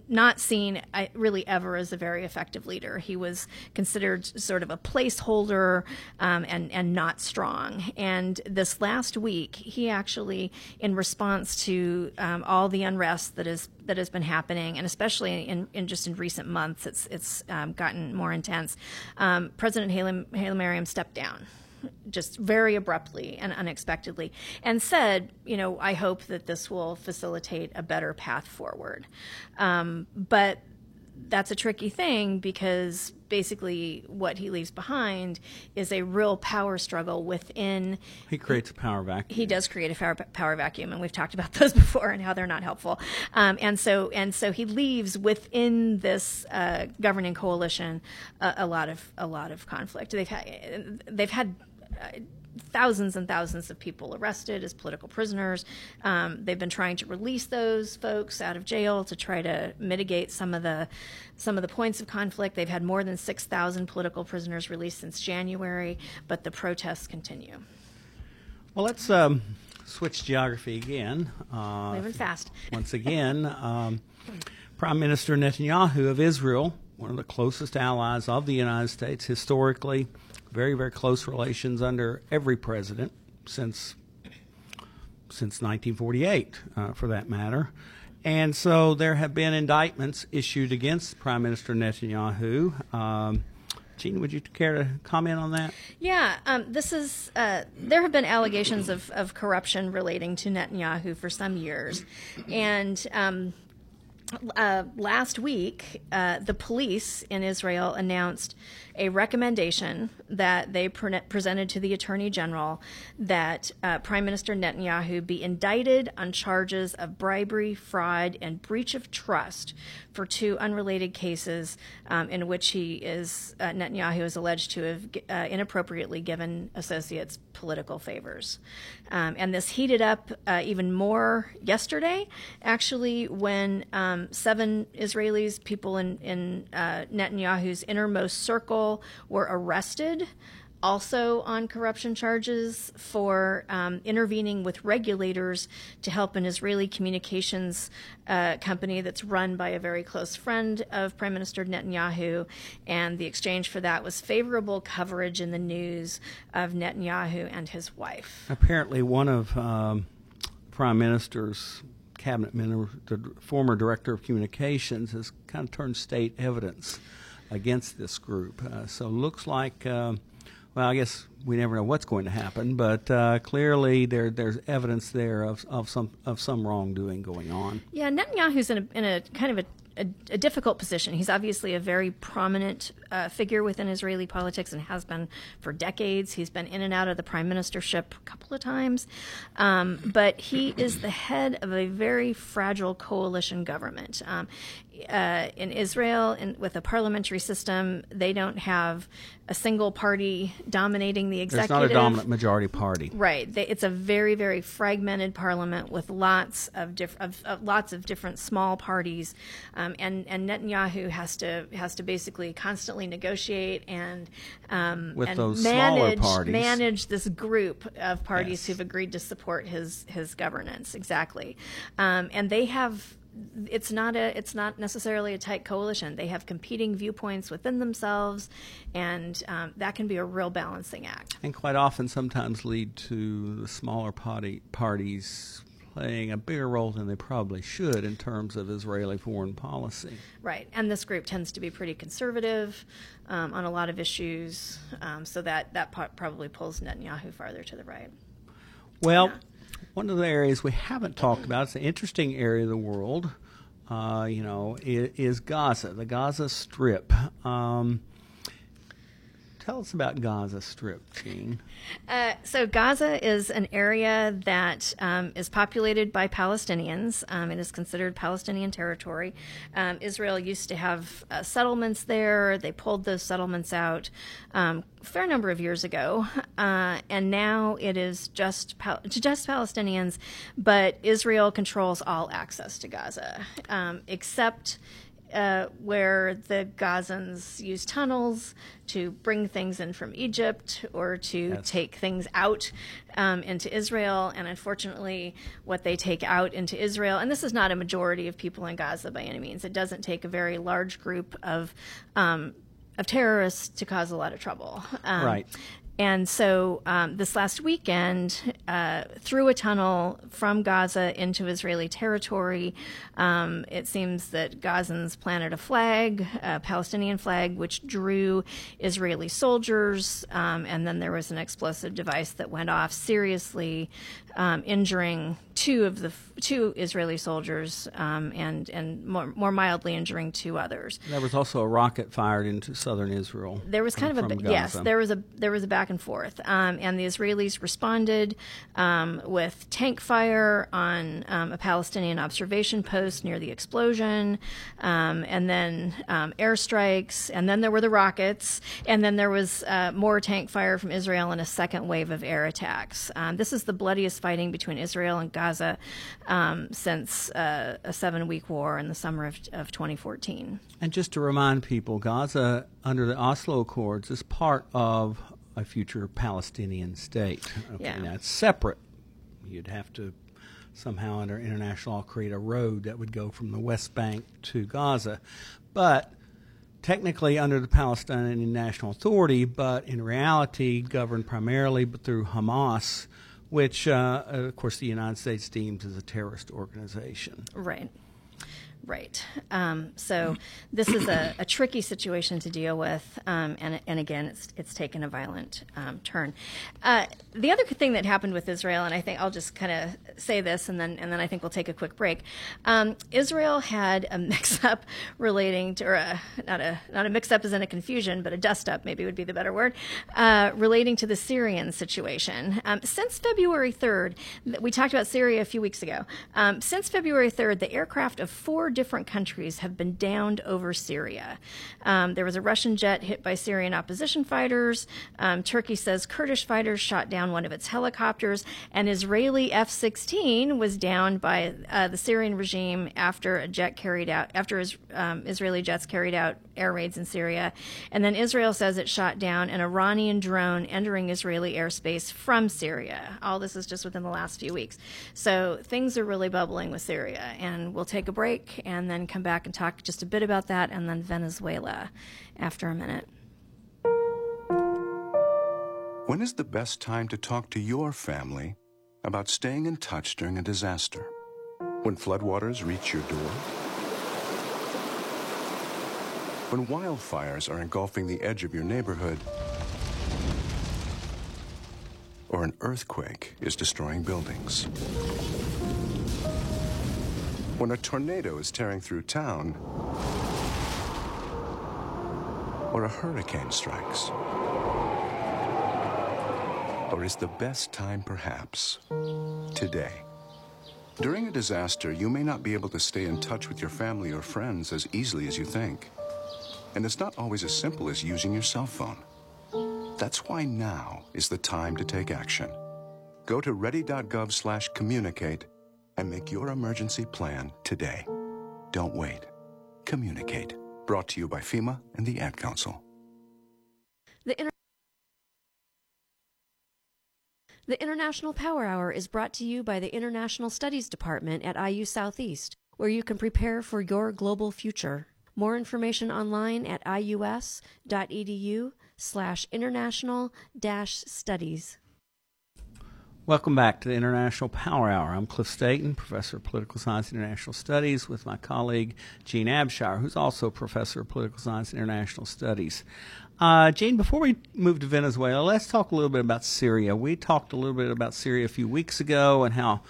not seen uh, really ever as a very effective leader. He was considered sort of a placeholder um, and and not strong. And this last week, he actually, in response to um, all the unrest that is that has been happening, and especially in, in just in recent months, it's it's um, gotten more intense. Um, President Hailemariam stepped down just very abruptly and unexpectedly, and said, you know, I hope that this will facilitate a better path forward. Um, but that's a tricky thing because basically what he leaves behind is a real power struggle within He creates a power vacuum. he does create a power, power vacuum, and we've talked about those before and how they're not helpful. Um, and so and so he leaves within this uh, governing coalition a, a lot of a lot of conflict. They've had they've had. Uh, Thousands and thousands of people arrested as political prisoners. Um, they've been trying to release those folks out of jail to try to mitigate some of the some of the points of conflict. They've had more than six thousand political prisoners released since January, but the protests continue. well, let's um, switch geography again. Uh, Moving fast. once again, um, Prime Minister Netanyahu of Israel, one of the closest allies of the United States, historically, very, very close relations under every president since since 1948, uh, for that matter. And so there have been indictments issued against Prime Minister Netanyahu. Um, Jean, would you care to comment on that? Yeah, um, this is. Uh, there have been allegations of, of corruption relating to Netanyahu for some years, and um, uh, last week, uh, the police in Israel announced a recommendation that they pre- presented to the Attorney General that uh, Prime Minister Netanyahu be indicted on charges of bribery, fraud, and breach of trust for two unrelated cases um, in which he is uh, Netanyahu is alleged to have uh, inappropriately given associates political favors. Um, and this heated up uh, even more yesterday, actually, when um, seven Israelis, people in, in uh, Netanyahu's innermost circle, were arrested also on corruption charges for um, intervening with regulators to help an Israeli communications uh, company that's run by a very close friend of Prime Minister Netanyahu. And the exchange for that was favorable coverage in the news of Netanyahu and his wife. Apparently, one of um, Prime Minister's cabinet member, the former director of communications, has kind of turned state evidence against this group. Uh, so looks like. Um, well, I guess we never know what's going to happen, but uh, clearly there there's evidence there of, of some of some wrongdoing going on. Yeah, Netanyahu's in a, in a kind of a a, a, difficult position. He's obviously a very prominent uh, figure within Israeli politics and has been for decades. He's been in and out of the prime ministership a couple of times. Um, but he is the head of a very fragile coalition government. Um, uh, in Israel, in, with a parliamentary system, they don't have a single party dominating the executive. It's not a dominant majority party, right? They, it's a very, very fragmented parliament with lots of, diff- of, of lots of different small parties, um, and and Netanyahu has to has to basically constantly negotiate and um, with and those manage smaller parties. manage this group of parties Yes. who've agreed to support his his governance exactly, um, and they have it's not a it's not necessarily a tight coalition. They have competing viewpoints within themselves, and um, that can be a real balancing act. and quite often sometimes lead to the smaller party parties playing a bigger role than they probably should in terms of Israeli foreign policy. Right, and this group tends to be pretty conservative um, on a lot of issues, um, so that that probably pulls Netanyahu farther to the right. Well. One of the areas we haven't talked about, it's an interesting area of the world, uh, you know, is, Gaza, the Gaza Strip. Um, tell us about Gaza Strip, Jean. Uh, so Gaza is an area that um, is populated by Palestinians. Um, it is considered Palestinian territory. Um, Israel used to have uh, settlements there. They pulled those settlements out um, a fair number of years ago, uh, and now it is just Pal- just Palestinians. But Israel controls all access to Gaza, um, except uh, where the Gazans use tunnels to bring things in from Egypt or to Yes. take things out um, into Israel. And unfortunately, what they take out into Israel, and this is not a majority of people in Gaza by any means, it doesn't take a very large group of um, of terrorists to cause a lot of trouble. Um, Right. And so um, this last weekend, uh, through a tunnel from Gaza into Israeli territory, um, it seems that Gazans planted a flag, a Palestinian flag, which drew Israeli soldiers. Um, and then there was an explosive device that went off, seriously um, injuring two of the two Israeli soldiers, um, and and more, more mildly injuring two others There was also a rocket fired into southern Israel. there was kind of a from yes there was a there was a back and forth um, and the israelis responded um, with tank fire on um, a palestinian observation post near the explosion um, and then um, airstrikes and then there were the rockets and then there was uh, more tank fire from israel and a second wave of air attacks um, this is the bloodiest fighting between israel and gaza um, since uh, a seven week war in the summer of, of 2014 And just to remind people, Gaza, under the Oslo Accords, is part of a future Palestinian state. Okay, Yeah. now it's separate. You'd have to somehow, under international law, create a road that would go from the West Bank to Gaza. But technically under the Palestinian National Authority, but in reality governed primarily through Hamas, which, uh, of course, the United States deems as a terrorist organization. Right. Right. Um, so this is a, a, tricky situation to deal with, um, and, and again, it's it's taken a violent um, turn. Uh, the other thing that happened with Israel, and I think I'll just kind of say this, and then and then I think we'll take a quick break. Um, Israel had a mix-up relating to, or a, not a not a mix-up as in a confusion, but a dust-up maybe would be the better word, uh, relating to the Syrian situation. Um, since February third, we talked about Syria a few weeks ago. Um, since February third, the aircraft of four different countries have been downed over Syria. Um, there was a Russian jet hit by Syrian opposition fighters. Um, Turkey says Kurdish fighters shot down one of its helicopters. An Israeli F 16 was downed by uh, the Syrian regime after a jet carried out, after um, Israeli jets carried out air raids in Syria. And then Israel says it shot down an Iranian drone entering Israeli airspace from Syria. All this is just within the last few weeks. So things are really bubbling with Syria. And we'll take a break and then come back and talk just a bit about that, and then Venezuela after a minute. When is the best time to talk to your family about staying in touch during a disaster? When floodwaters reach your door? When wildfires are engulfing the edge of your neighborhood? Or an earthquake is destroying buildings? when a tornado is tearing through town, or a hurricane strikes. Or is the best time perhaps today? During a disaster, you may not be able to stay in touch with your family or friends as easily as you think. And it's not always as simple as using your cell phone. That's why now is the time to take action. Go to ready.gov slash communicate and make your emergency plan today. Don't wait. Communicate. Brought to you by FEMA and the Ad Council. The, inter- the International Power Hour is brought to you by the International Studies Department at IU Southeast, where you can prepare for your global future. More information online at ius.edu slash international dash studies. Welcome back to the International Power Hour. I'm Cliff Staten, Professor of Political Science and International Studies, with my colleague Jean Abshire, who's also Professor of Political Science and International Studies. Uh, Jean, before we move to Venezuela, let's talk a little bit about Syria. We talked a little bit about Syria a few weeks ago and how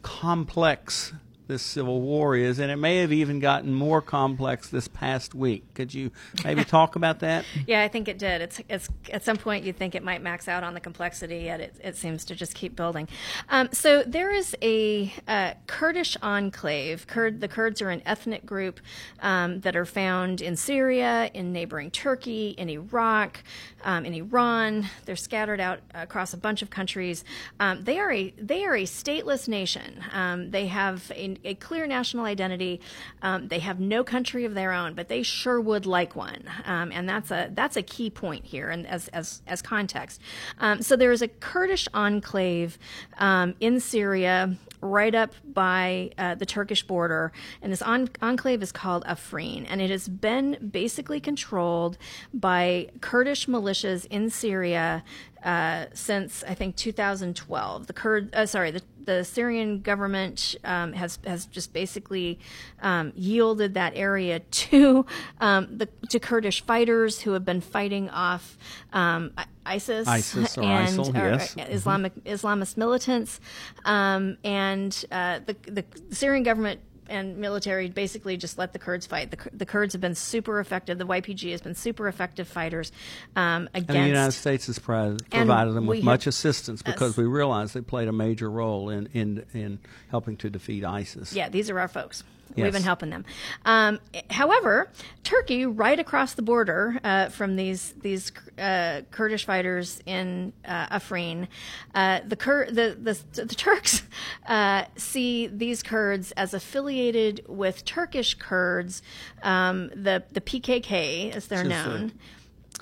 complex this civil war is, and it may have even gotten more complex this past week. Could you maybe talk about that? Yeah, I think it did. It's, it's at some point you'd think it might max out on the complexity, yet it, it seems to just keep building. Um, so there is a uh, Kurdish enclave. Kurd, the Kurds are an ethnic group um, that are found in Syria, in neighboring Turkey, in Iraq, um, in Iran. They're scattered out across a bunch of countries. Um, they are a they are a stateless nation. Um, they have a a, clear national identity. Um, they have no country of their own, but they sure would like one, um, and that's a that's a key point here, and as as as context. Um, so there is a Kurdish enclave um, in Syria right up by uh, the Turkish border, and this en- enclave is called Afrin, and it has been basically controlled by Kurdish militias in Syria uh, since I think 2012. The Kurd, uh, sorry, the the Syrian government um, has has just basically um, yielded that area to um, the to Kurdish fighters who have been fighting off um, ISIS, ISIS and ISIL, yes. Islamic mm-hmm. Islamist militants, um, and uh, the the Syrian government and military basically just let the Kurds fight. The, the Kurds have been super effective. The YPG has been super effective fighters um, against. And the United States has pro- provided them with much assistance because we realize they played a major role in, in, in helping to defeat ISIS. Yeah, these are our folks. Yes. We've been helping them. Um, however, Turkey, right across the border uh, from these these uh, Kurdish fighters in uh, Afrin, uh, the, Kur- the, the, the Turks uh, see these Kurds as affiliated with Turkish Kurds, um, the the PKK as they're known.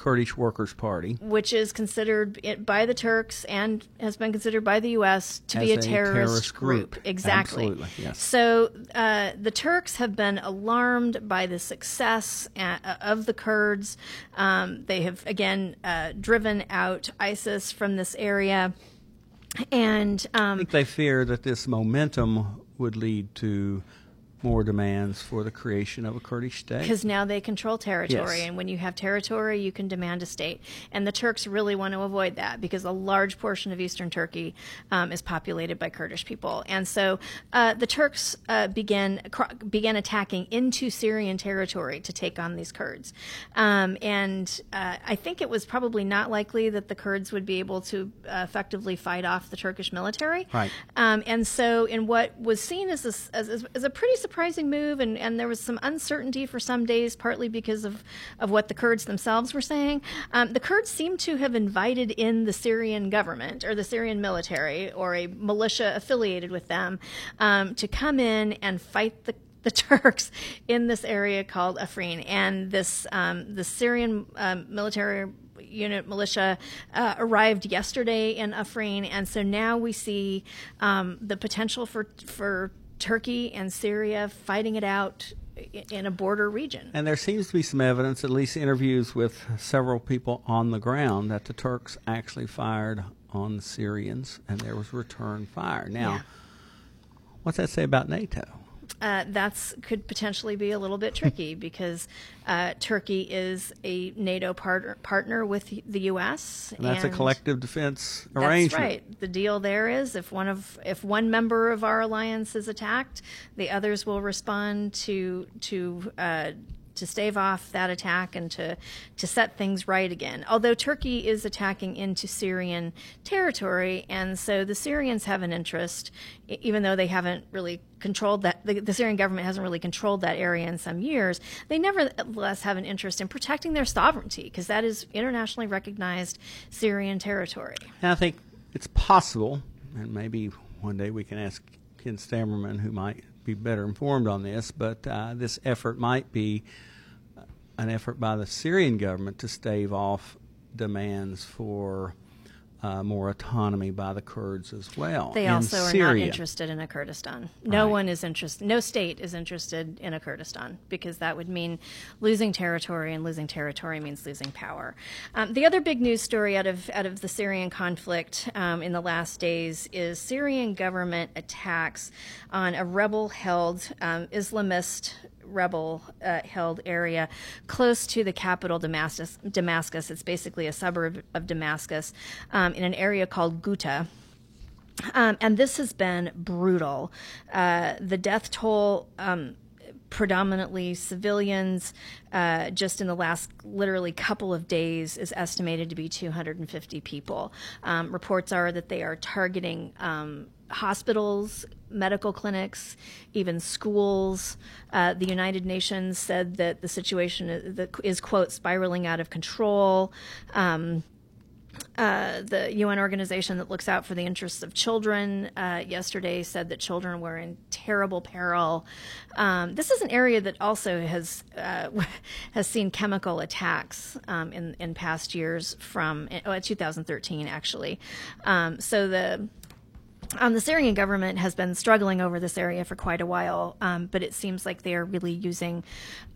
Kurdish Workers' Party, which is considered by the Turks and has been considered by the U.S. to As be a, terrorist, terrorist group. group. Exactly. Absolutely, yes. So uh, the Turks have been alarmed by the success uh, of the Kurds. Um, they have again uh, driven out ISIS from this area, and I um, think they fear that this momentum would lead to more demands for the creation of a Kurdish state. Because now they control territory, Yes. and when you have territory, you can demand a state. And the Turks really want to avoid that because a large portion of eastern Turkey um, is populated by Kurdish people. And so uh, the Turks uh, began cr- began attacking into Syrian territory to take on these Kurds. Um, and uh, I think it was probably not likely that the Kurds would be able to uh, effectively fight off the Turkish military. Right. Um, and so, in what was seen as, as, as a pretty surprising move, and, and there was some uncertainty for some days, partly because of, of what the Kurds themselves were saying, um, the Kurds seem to have invited in the Syrian government or the Syrian military or a militia affiliated with them um, to come in and fight the the Turks in this area called Afrin, and this um, the Syrian um, military unit militia uh, arrived yesterday in Afrin, and so now we see um, the potential for for Turkey and Syria fighting it out in a border region. And there seems to be some evidence, at least interviews with several people on the ground, that the Turks actually fired on the Syrians and there was return fire. Now, Yeah. what's that say about NATO? Uh, that's could potentially be a little bit tricky because uh, Turkey is a NATO partner partner with the U.S. And that's a collective defense arrangement. That's right. The deal there is if one of if one member of our alliance is attacked, the others will respond to to. Uh, to stave off that attack and to, to set things right again. Although Turkey is attacking into Syrian territory, and so the Syrians have an interest, even though they haven't really controlled that, the, the Syrian government hasn't really controlled that area in some years, they nevertheless have an interest in protecting their sovereignty, because that is internationally recognized Syrian territory. And I think it's possible, and maybe one day we can ask Ken Stammerman, who might be better informed on this, but uh, this effort might be an effort by the Syrian government to stave off demands for uh, more autonomy by the Kurds as well. They in also are Syria. not interested in a Kurdistan. No Right. one is interested. No state is interested in a Kurdistan because that would mean losing territory, and losing territory means losing power. Um, the other big news story out of out of the Syrian conflict um, in the last days is Syrian government attacks on a rebel-held um, Islamist rebel uh, held area close to the capital Damascus. Damascus. It's basically a suburb of Damascus um, in an area called Ghouta. Um, and this has been brutal. Uh, the death toll, um, predominantly civilians, uh, just in the last literally couple of days, is estimated to be 250 people. Um, reports are that they are targeting. Um, Hospitals, medical clinics, even schools. Uh, the United Nations said that the situation is, is quote, spiraling out of control. Um, uh, the UN organization that looks out for the interests of children uh, yesterday said that children were in terrible peril. Um, this is an area that also has uh, has seen chemical attacks um, in in past years from uh, 2013 actually. Um, so the um, the Syrian government has been struggling over this area for quite a while, um, but it seems like they are really using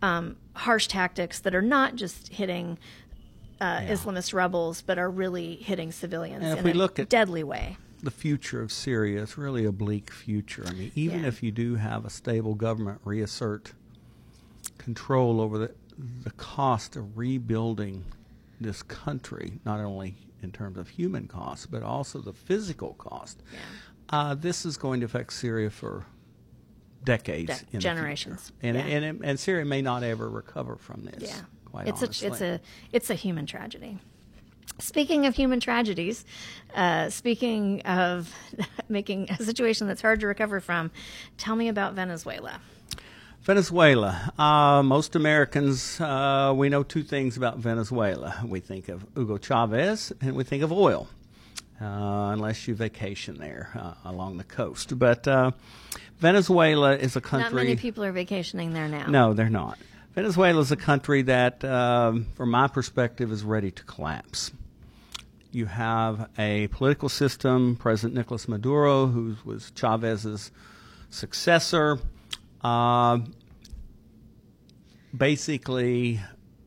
um, harsh tactics that are not just hitting uh, Islamist rebels, but are really hitting civilians And if in we a look at- deadly way. the future of Syria is really a bleak future. I mean, even Yeah. if you do have a stable government reassert control over the the cost of rebuilding this country, not only in terms of human costs, but also the physical cost. Uh, this is going to affect Syria for decades, De- generations, and yeah. and and, and Syria may not ever recover from this. Yeah, quite it's honestly. a it's a it's a human tragedy. Speaking of human tragedies, uh, speaking of making a situation that's hard to recover from, tell me about Venezuela. Venezuela. Uh, most Americans, uh, we know two things about Venezuela. We think of Hugo Chavez and we think of oil, uh, unless you vacation there uh, along the coast. But uh, Venezuela is a country. Not many people are vacationing there now. No, they're not. Venezuela is a country that, um, from my perspective, is ready to collapse. You have a political system, President Nicolas Maduro, who was Chavez's successor, uh, basically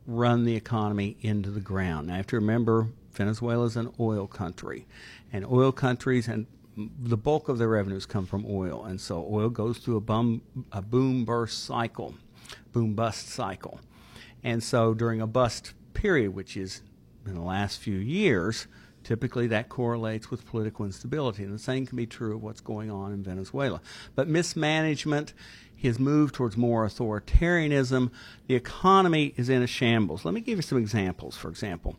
run the economy into the ground. Now, you have to remember, Venezuela is an oil country, and oil countries and the bulk of their revenues come from oil, and so oil goes through a, bum, a boom burst cycle, boom bust cycle. And so during a bust period, which is in the last few years, typically that correlates with political instability. And the same can be true of what's going on in Venezuela. But mismanagement, his move towards more authoritarianism, the economy is in a shambles. Let me give you some examples. For example,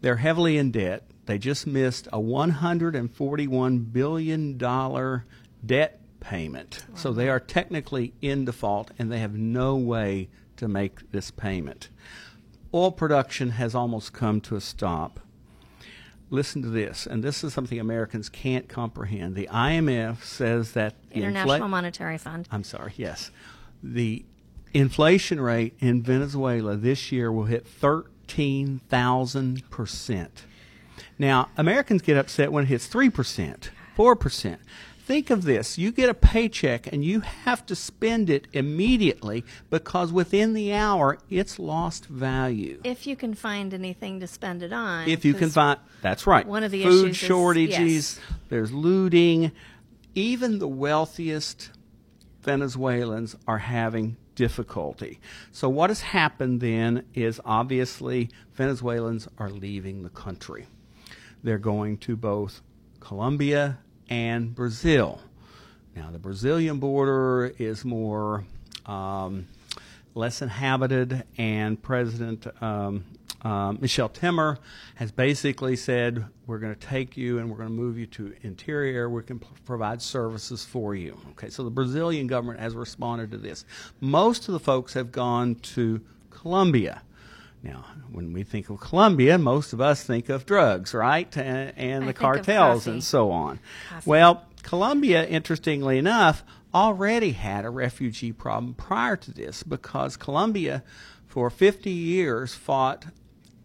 they're heavily in debt. They just missed a $141 billion debt payment. Wow. So they are technically in default and they have no way to make this payment. Oil production has almost come to a stop. Listen to this, and this is something Americans can't comprehend. The IMF says that International Monetary Fund. I'm sorry, yes. The inflation rate in Venezuela this year will hit 13,000%. Now, Americans get upset when it hits 3%, 4% think of this you get a paycheck and you have to spend it immediately because within the hour it's lost value. If you can find anything to spend it on. If you can find, that's right. One of the food issues shortages, is, yes. there's looting. Even the wealthiest Venezuelans are having difficulty. So, what has happened then is obviously Venezuelans are leaving the country. They're going to both Colombia and Brazil. Now, the Brazilian border is more um, less inhabited, and President um, um, Michel Temer has basically said, We're going to take you and we're going to move you to interior. We can p- provide services for you. Okay, so the Brazilian government has responded to this. Most of the folks have gone to Colombia. Now, when we think of Colombia, most of us think of drugs, right? And, and the cartels and so on. Coffee. Well, Colombia, interestingly enough, already had a refugee problem prior to this because Colombia, for 50 years, fought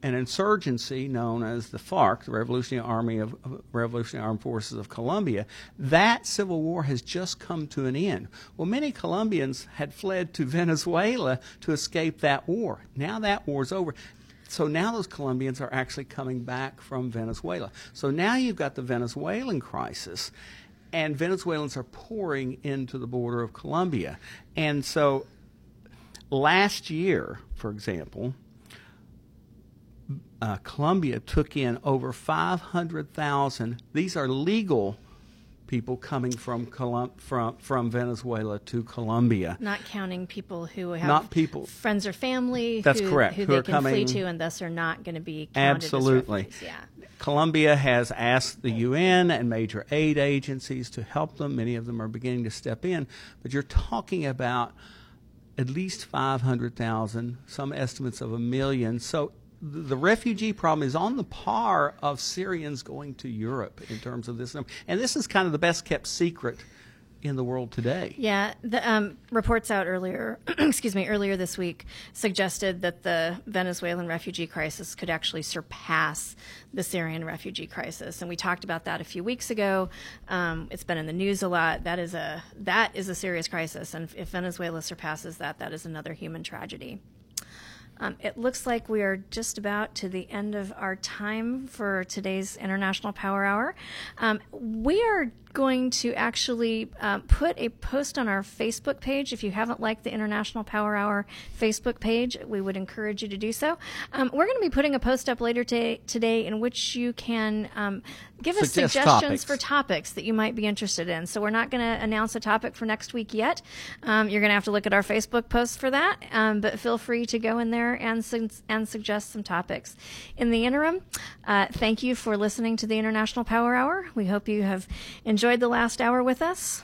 an insurgency known as the FARC, the Revolutionary Army of Revolutionary Armed Forces of Colombia. That civil war has just come to an end. Well, many Colombians had fled to Venezuela to escape that war. Now that war's over. So now those Colombians are actually coming back from Venezuela. So now you've got the Venezuelan crisis and Venezuelans are pouring into the border of Colombia. And so last year, for example, uh, Colombia took in over 500,000. These are legal people coming from Colum- from from Venezuela to Colombia. Not counting people who have not people friends or family. That's who, correct. Who, who they are can coming, flee to, and thus are not going to be absolutely. Yeah. Colombia has asked the UN and major aid agencies to help them. Many of them are beginning to step in, but you're talking about at least 500,000, some estimates of a million. So the refugee problem is on the par of Syrians going to Europe in terms of this. Number. And this is kind of the best kept secret in the world today. Yeah, the um, reports out earlier, excuse me, earlier this week suggested that the Venezuelan refugee crisis could actually surpass the Syrian refugee crisis, and we talked about that a few weeks ago. Um, it's been in the news a lot. That is a that is a serious crisis, and if Venezuela surpasses that, that is another human tragedy. Um, it looks like we are just about to the end of our time for today's International Power Hour. Um, we are going to actually uh, put a post on our Facebook page. If you haven't liked the International Power Hour Facebook page, we would encourage you to do so. Um, we're going to be putting a post up later t- today in which you can um, give us suggestions topics. for topics that you might be interested in. So we're not going to announce a topic for next week yet. Um, you're going to have to look at our Facebook post for that, um, but feel free to go in there and, su- and suggest some topics. In the interim, uh, thank you for listening to the International Power Hour. We hope you have enjoyed the last hour with us.